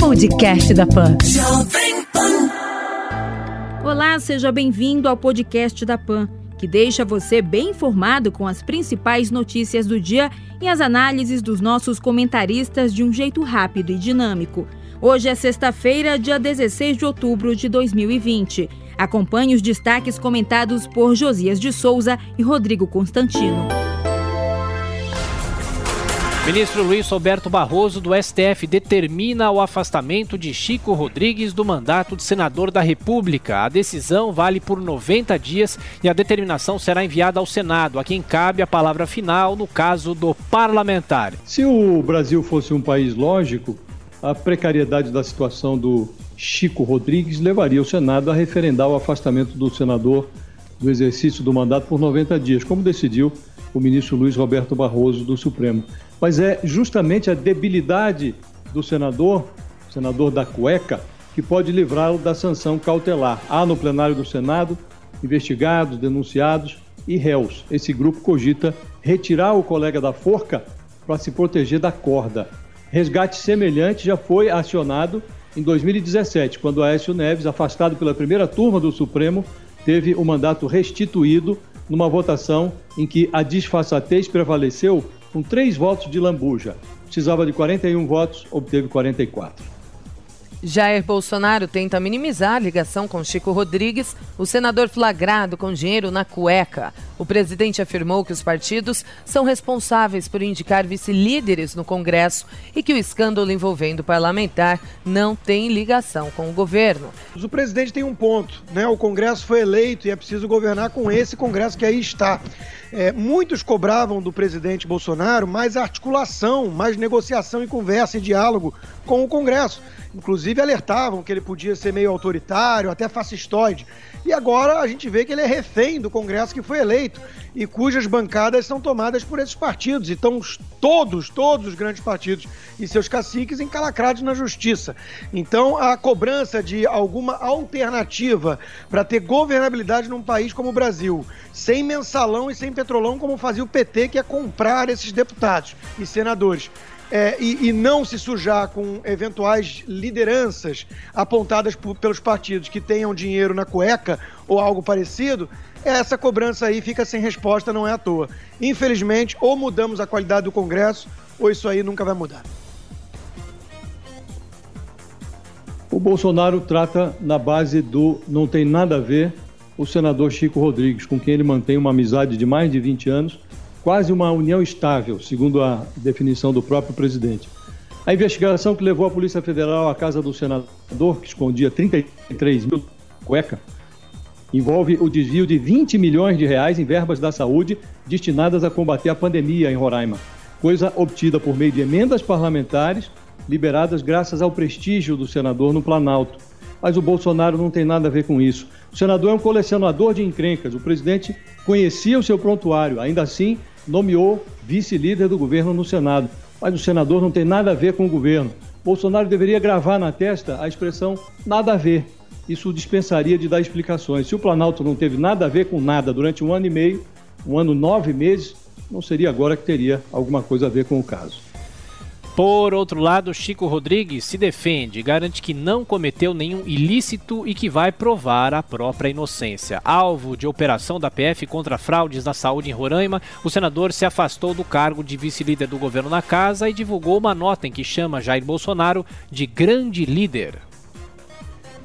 Podcast da Pan. Olá, seja bem-vindo ao podcast da Pan, que deixa você bem informado com as principais notícias do dia e as análises dos nossos comentaristas de um jeito rápido e dinâmico. Hoje é sexta-feira, dia 16 de outubro de 2020. Acompanhe os destaques comentados por Josias de Souza e Rodrigo Constantino. Ministro Luiz Roberto Barroso, do STF, determina o afastamento de Chico Rodrigues do mandato de senador da República. A decisão vale por 90 dias e a determinação será enviada ao Senado, a quem cabe a palavra final no caso do parlamentar. Se o Brasil fosse um país lógico, a precariedade da situação do Chico Rodrigues levaria o Senado a referendar o afastamento do senador do exercício do mandato por 90 dias, como decidiu o ministro Luiz Roberto Barroso do Supremo mas é justamente a debilidade do senador, senador da cueca, que pode livrá-lo da sanção cautelar. Há no plenário do Senado investigados, denunciados e réus. Esse grupo cogita retirar o colega da forca para se proteger da corda. Resgate semelhante já foi acionado em 2017, quando Aécio Neves, afastado pela primeira turma do Supremo, teve o mandato restituído numa votação em que a disfarçatez prevaleceu com três votos de lambuja. Precisava de 41 votos, obteve 44. Jair Bolsonaro tenta minimizar a ligação com Chico Rodrigues, o senador flagrado com dinheiro na cueca. O presidente afirmou que os partidos são responsáveis por indicar vice-líderes no Congresso e que o escândalo envolvendo o parlamentar não tem ligação com o governo. O presidente tem um ponto, né? O Congresso foi eleito e é preciso governar com esse Congresso que aí está. É, muitos cobravam do presidente Bolsonaro mais articulação, mais negociação e conversa e diálogo com o Congresso. Inclusive alertavam que ele podia ser meio autoritário, até fascistoide. E agora a gente vê que ele é refém do Congresso que foi eleito e cujas bancadas são tomadas por esses partidos. Então, todos, todos os grandes partidos e seus caciques encalacrados na justiça. Então, a cobrança de alguma alternativa para ter governabilidade num país como o Brasil, sem mensalão e sem petrolão, como fazia o PT, que é comprar esses deputados e senadores é, e, e, não se sujar com eventuais lideranças apontadas por, pelos partidos que tenham dinheiro na cueca ou algo parecido, essa cobrança aí fica sem resposta, não é à toa. Infelizmente, ou mudamos a qualidade do Congresso, ou isso aí nunca vai mudar. O Bolsonaro trata na base do não tem nada a ver o senador Chico Rodrigues, com quem ele mantém uma amizade de mais de 20 anos quase uma união estável, segundo a definição do próprio presidente. A investigação que levou a Polícia Federal à casa do senador, que escondia 33 mil cueca, envolve o desvio de 20 milhões de reais em verbas da saúde destinadas a combater a pandemia em Roraima, coisa obtida por meio de emendas parlamentares liberadas graças ao prestígio do senador no Planalto. Mas o Bolsonaro não tem nada a ver com isso. O senador é um colecionador de encrencas. O presidente conhecia o seu prontuário, ainda assim nomeou vice-líder do governo no Senado. Mas o senador não tem nada a ver com o governo. Bolsonaro deveria gravar na testa a expressão nada a ver. Isso dispensaria de dar explicações. Se o Planalto não teve nada a ver com nada durante um ano e meio, um ano nove meses, não seria agora que teria alguma coisa a ver com o caso. Por outro lado, Chico Rodrigues se defende, garante que não cometeu nenhum ilícito e que vai provar a própria inocência. Alvo de operação da PF contra fraudes na saúde em Roraima, o senador se afastou do cargo de vice-líder do governo na casa e divulgou uma nota em que chama Jair Bolsonaro de grande líder.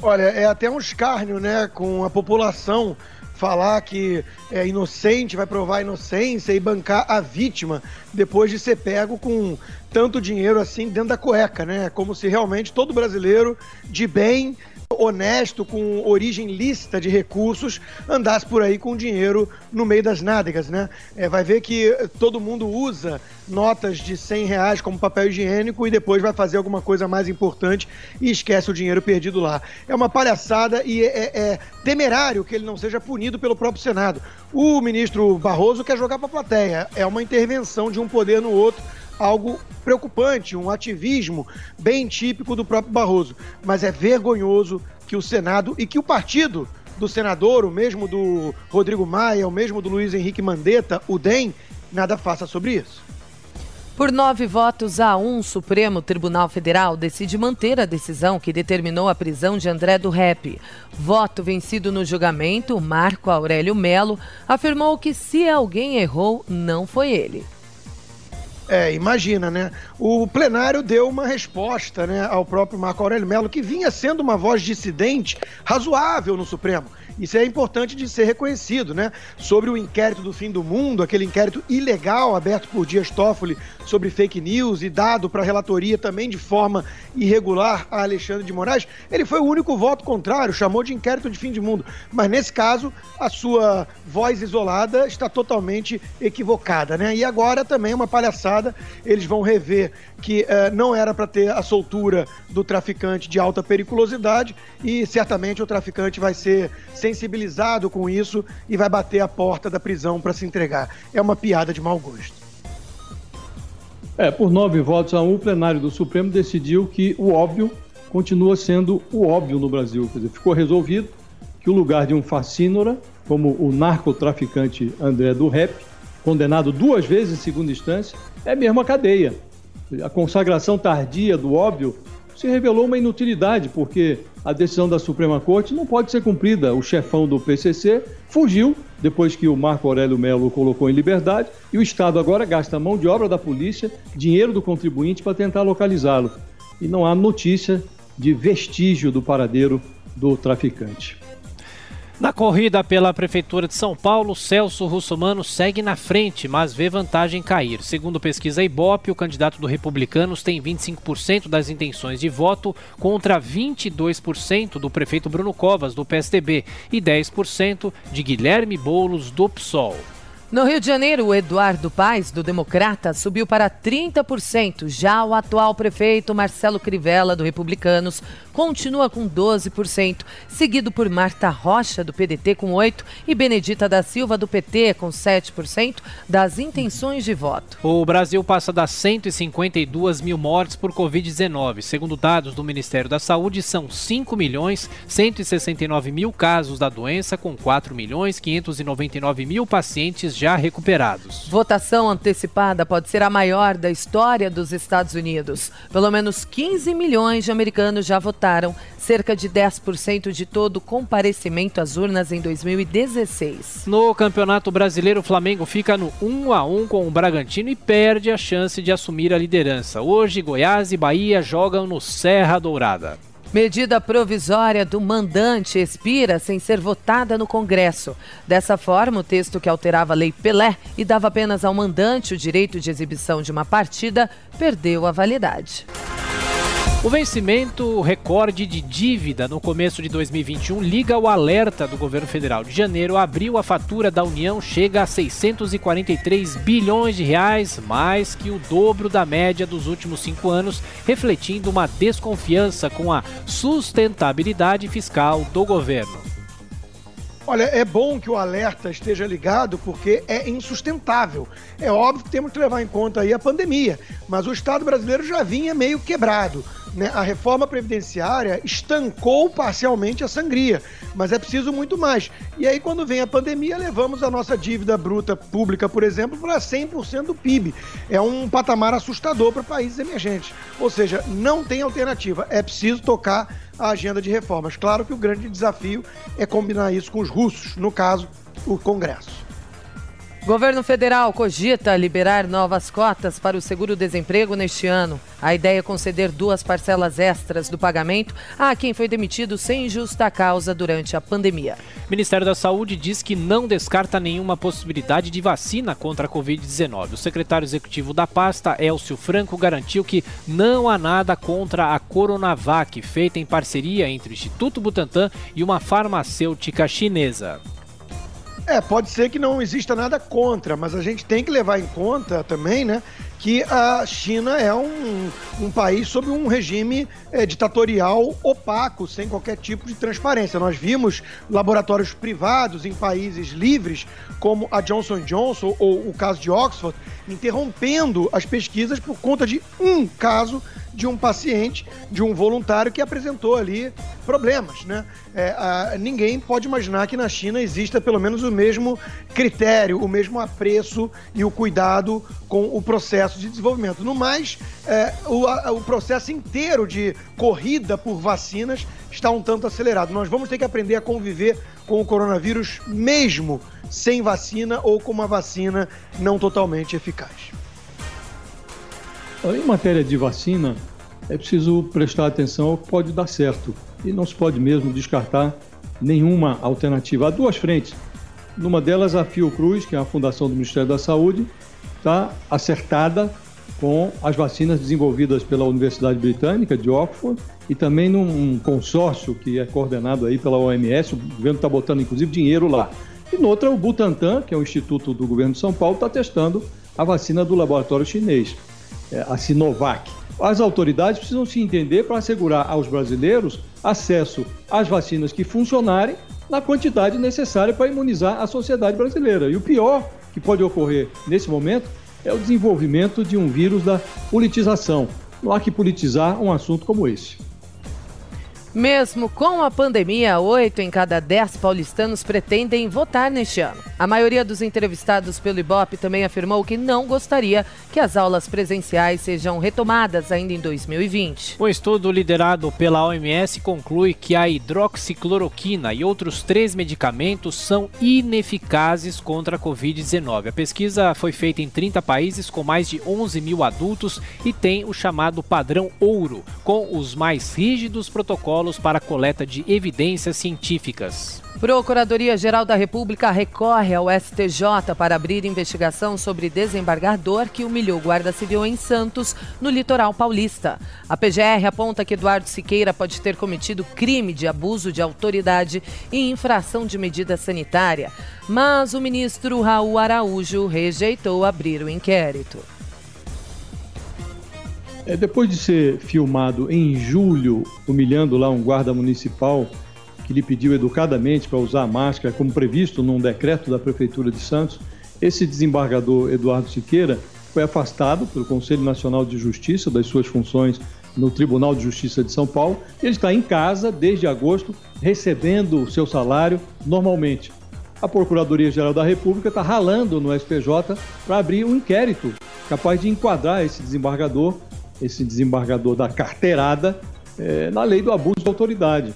Olha, é até um escárnio, né, com a população falar que é inocente, vai provar a inocência e bancar a vítima depois de ser pego com tanto dinheiro assim dentro da cueca, né? Como se realmente todo brasileiro de bem honesto, com origem lícita de recursos, andasse por aí com dinheiro no meio das nádegas, né? É, vai ver que todo mundo usa notas de 100 reais como papel higiênico e depois vai fazer alguma coisa mais importante e esquece o dinheiro perdido lá. É uma palhaçada e é, é, é temerário que ele não seja punido pelo próprio Senado. O ministro Barroso quer jogar para a plateia. É uma intervenção de um poder no outro algo preocupante, um ativismo bem típico do próprio Barroso. Mas é vergonhoso que o Senado e que o partido do senador, o mesmo do Rodrigo Maia, o mesmo do Luiz Henrique Mandetta, o DEM, nada faça sobre isso. Por nove votos a um, o Supremo Tribunal Federal decide manter a decisão que determinou a prisão de André do Rep. Voto vencido no julgamento, Marco Aurélio Melo afirmou que se alguém errou, não foi ele. É, imagina, né? O plenário deu uma resposta né, ao próprio Marco Aurélio Mello, que vinha sendo uma voz dissidente razoável no Supremo. Isso é importante de ser reconhecido, né? Sobre o inquérito do fim do mundo, aquele inquérito ilegal aberto por Dias Toffoli sobre fake news e dado para a relatoria também de forma irregular a Alexandre de Moraes, ele foi o único voto contrário, chamou de inquérito de fim de mundo. Mas nesse caso, a sua voz isolada está totalmente equivocada, né? E agora também uma palhaçada, eles vão rever que uh, não era para ter a soltura do traficante de alta periculosidade e certamente o traficante vai ser sensibilizado com isso e vai bater a porta da prisão para se entregar. É uma piada de mau gosto. É, por nove votos a um, o plenário do Supremo decidiu que o óbvio continua sendo o óbvio no Brasil. Quer dizer, ficou resolvido que o lugar de um fascínora, como o narcotraficante André do Rep, condenado duas vezes em segunda instância, é mesmo a cadeia. A consagração tardia do óbvio se revelou uma inutilidade, porque a decisão da Suprema Corte não pode ser cumprida. O chefão do PCC fugiu depois que o Marco Aurélio Melo colocou em liberdade e o Estado agora gasta mão de obra da polícia, dinheiro do contribuinte para tentar localizá-lo. E não há notícia de vestígio do paradeiro do traficante. Na corrida pela Prefeitura de São Paulo, Celso Russomano segue na frente, mas vê vantagem cair. Segundo pesquisa Ibope, o candidato do Republicanos tem 25% das intenções de voto contra 22% do prefeito Bruno Covas, do PSDB, e 10% de Guilherme Boulos, do PSOL. No Rio de Janeiro, o Eduardo Paes, do Democrata, subiu para 30%. Já o atual prefeito Marcelo Crivella, do Republicanos, continua com 12%, seguido por Marta Rocha, do PDT, com 8%, e Benedita da Silva, do PT, com 7% das intenções de voto. O Brasil passa das 152 mil mortes por Covid-19. Segundo dados do Ministério da Saúde, são 5 milhões 169 mil casos da doença, com 4 milhões 599 mil pacientes já recuperados. Votação antecipada pode ser a maior da história dos Estados Unidos. Pelo menos 15 milhões de americanos já votaram, cerca de 10% de todo o comparecimento às urnas em 2016. No Campeonato Brasileiro, o Flamengo fica no 1 a 1 com o Bragantino e perde a chance de assumir a liderança. Hoje, Goiás e Bahia jogam no Serra Dourada. Medida provisória do mandante expira sem ser votada no Congresso. Dessa forma, o texto que alterava a Lei Pelé e dava apenas ao mandante o direito de exibição de uma partida perdeu a validade. O vencimento recorde de dívida no começo de 2021 liga o alerta do governo federal. De janeiro a abril, a fatura da União chega a 643 bilhões de reais, mais que o dobro da média dos últimos cinco anos, refletindo uma desconfiança com a sustentabilidade fiscal do governo. Olha, é bom que o alerta esteja ligado porque é insustentável. É óbvio que temos que levar em conta aí a pandemia, mas o Estado brasileiro já vinha meio quebrado né, a reforma previdenciária estancou parcialmente a sangria, mas é preciso muito mais. E aí, quando vem a pandemia, levamos a nossa dívida bruta pública, por exemplo, para 100% do PIB. É um patamar assustador para países emergentes. Ou seja, não tem alternativa. É preciso tocar a agenda de reformas. Claro que o grande desafio é combinar isso com os russos, no caso, o Congresso. Governo federal cogita liberar novas cotas para o seguro-desemprego neste ano. A ideia é conceder duas parcelas extras do pagamento a quem foi demitido sem justa causa durante a pandemia. O Ministério da Saúde diz que não descarta nenhuma possibilidade de vacina contra a Covid-19. O secretário executivo da pasta, Elcio Franco, garantiu que não há nada contra a Coronavac, feita em parceria entre o Instituto Butantan e uma farmacêutica chinesa. É, pode ser que não exista nada contra, mas a gente tem que levar em conta também, né, que a China é um, um país sob um regime é, ditatorial opaco, sem qualquer tipo de transparência. Nós vimos laboratórios privados em países livres, como a Johnson Johnson ou o caso de Oxford, interrompendo as pesquisas por conta de um caso de um paciente, de um voluntário que apresentou ali problemas, né? É, a, ninguém pode imaginar que na China exista pelo menos o mesmo critério, o mesmo apreço e o cuidado com o processo de desenvolvimento. No mais, é, o, a, o processo inteiro de corrida por vacinas está um tanto acelerado. Nós vamos ter que aprender a conviver com o coronavírus mesmo sem vacina ou com uma vacina não totalmente eficaz. Em matéria de vacina, é preciso prestar atenção ao que pode dar certo e não se pode mesmo descartar nenhuma alternativa. Há duas frentes. Numa delas, a Fiocruz, que é a fundação do Ministério da Saúde, está acertada com as vacinas desenvolvidas pela Universidade Britânica de Oxford e também num consórcio que é coordenado aí pela OMS. O governo está botando inclusive dinheiro lá. E noutra, o Butantan, que é o instituto do governo de São Paulo, está testando a vacina do laboratório chinês. É, a Sinovac. As autoridades precisam se entender para assegurar aos brasileiros acesso às vacinas que funcionarem na quantidade necessária para imunizar a sociedade brasileira. E o pior que pode ocorrer nesse momento é o desenvolvimento de um vírus da politização. Não há que politizar um assunto como esse. Mesmo com a pandemia, oito em cada dez paulistanos pretendem votar neste ano. A maioria dos entrevistados pelo Ibope também afirmou que não gostaria que as aulas presenciais sejam retomadas ainda em 2020. Um estudo liderado pela OMS conclui que a hidroxicloroquina e outros três medicamentos são ineficazes contra a Covid-19. A pesquisa foi feita em 30 países com mais de 11 mil adultos e tem o chamado padrão ouro, com os mais rígidos protocolos para coleta de evidências científicas. Procuradoria-Geral da República recorre ao STJ para abrir investigação sobre desembargador que humilhou guarda civil em Santos, no litoral paulista. A PGR aponta que Eduardo Siqueira pode ter cometido crime de abuso de autoridade e infração de medida sanitária, mas o ministro Raul Araújo rejeitou abrir o inquérito. É, depois de ser filmado em julho, humilhando lá um guarda municipal que lhe pediu educadamente para usar máscara, como previsto num decreto da Prefeitura de Santos, esse desembargador Eduardo Siqueira foi afastado pelo Conselho Nacional de Justiça das suas funções no Tribunal de Justiça de São Paulo. Ele está em casa desde agosto, recebendo o seu salário normalmente. A Procuradoria-Geral da República está ralando no SPJ para abrir um inquérito capaz de enquadrar esse desembargador esse desembargador da carteirada é, na lei do abuso de autoridade.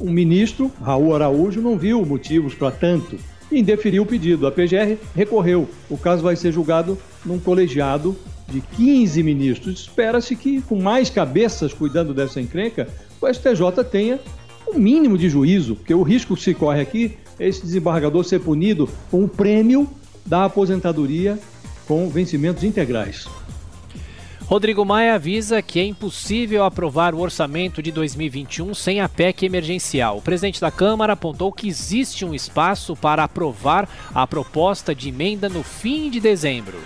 O ministro, Raul Araújo, não viu motivos para tanto e indeferiu o pedido. A PGR recorreu. O caso vai ser julgado num colegiado de 15 ministros. Espera-se que, com mais cabeças cuidando dessa encrenca, o STJ tenha um mínimo de juízo, porque o risco que se corre aqui é esse desembargador ser punido com o prêmio da aposentadoria com vencimentos integrais. Rodrigo Maia avisa que é impossível aprovar o orçamento de 2021 sem a PEC emergencial. O presidente da Câmara apontou que existe um espaço para aprovar a proposta de emenda no fim de dezembro.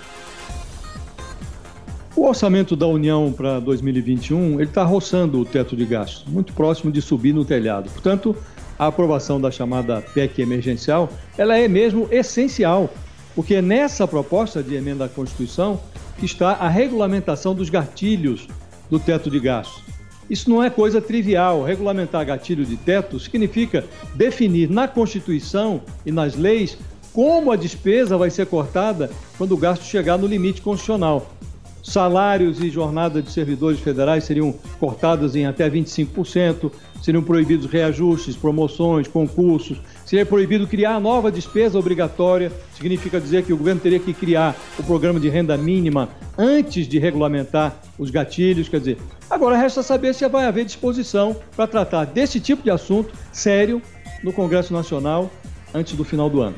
O orçamento da União para 2021 está roçando o teto de gastos, muito próximo de subir no telhado. Portanto, a aprovação da chamada PEC emergencial ela é mesmo essencial, porque nessa proposta de emenda à Constituição está a regulamentação dos gatilhos do teto de gastos. Isso não é coisa trivial. Regulamentar gatilho de teto significa definir na Constituição e nas leis como a despesa vai ser cortada quando o gasto chegar no limite constitucional. salários e jornada de servidores federais seriam cortadas em até 25%, seriam proibidos reajustes, promoções, concursos, seria proibido criar nova despesa obrigatória, significa dizer que o governo teria que criar o programa de renda mínima antes de regulamentar os gatilhos, quer dizer, agora resta saber se vai haver disposição para tratar desse tipo de assunto sério no Congresso Nacional antes do final do ano.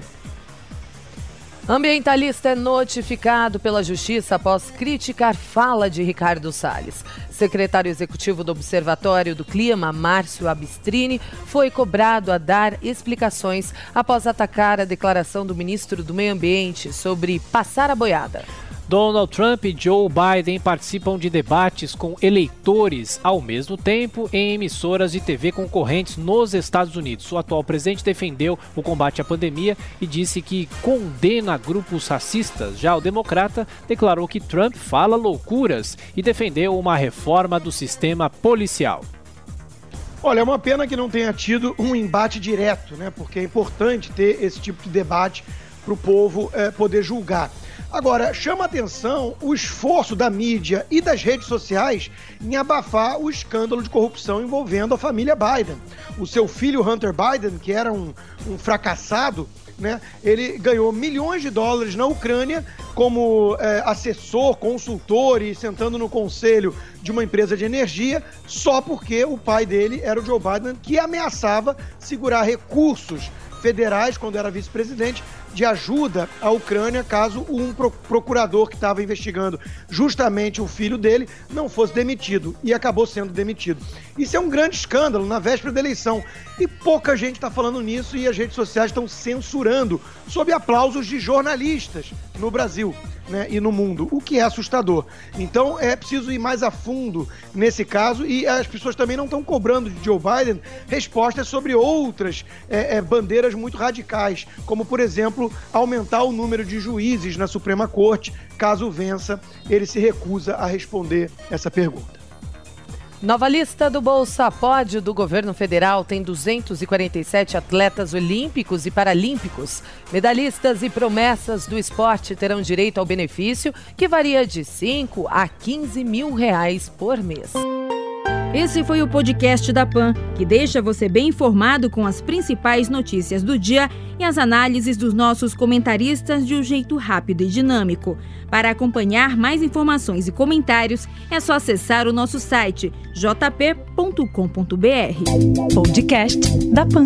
Ambientalista é notificado pela Justiça após criticar fala de Ricardo Salles. Secretário executivo do Observatório do Clima, Márcio Abistrini, foi cobrado a dar explicações após atacar a declaração do ministro do Meio Ambiente sobre passar a boiada. Donald Trump e Joe Biden participam de debates com eleitores ao mesmo tempo em emissoras de TV concorrentes nos Estados Unidos. O atual presidente defendeu o combate à pandemia e disse que condena grupos racistas. Já o democrata declarou que Trump fala loucuras e defendeu uma reforma do sistema policial. Olha, é uma pena que não tenha tido um embate direto, né? Porque é importante ter esse tipo de debate para o povo é, poder julgar. Agora, chama atenção o esforço da mídia e das redes sociais em abafar o escândalo de corrupção envolvendo a família Biden. O seu filho Hunter Biden, que era um, um fracassado, né, ele ganhou milhões de dólares na Ucrânia como é, assessor, consultor e sentando no conselho de uma empresa de energia, só porque o pai dele era o Joe Biden, que ameaçava segurar recursos federais, quando era vice-presidente, de ajuda à Ucrânia caso um procurador que estava investigando justamente o filho dele não fosse demitido e acabou sendo demitido. Isso é um grande escândalo na véspera da eleição e pouca gente está falando nisso e as redes sociais estão censurando sob aplausos de jornalistas no Brasil né, e no mundo, o que é assustador. Então é preciso ir mais a fundo nesse caso e as pessoas também não estão cobrando de Joe Biden respostas sobre outras é, é, bandeiras muito radicais, como por exemplo aumentar o número de juízes na Suprema Corte. Caso vença, ele se recusa a responder essa pergunta. Nova lista do Bolsa Pódio do governo federal tem 247 atletas olímpicos e paralímpicos. Medalhistas e promessas do esporte terão direito ao benefício, que varia de 5 a 15 mil reais por mês. Esse foi o podcast da PAN, que deixa você bem informado com as principais notícias do dia e as análises dos nossos comentaristas de um jeito rápido e dinâmico. Para acompanhar mais informações e comentários, é só acessar o nosso site jp.com.br. Podcast da PAN.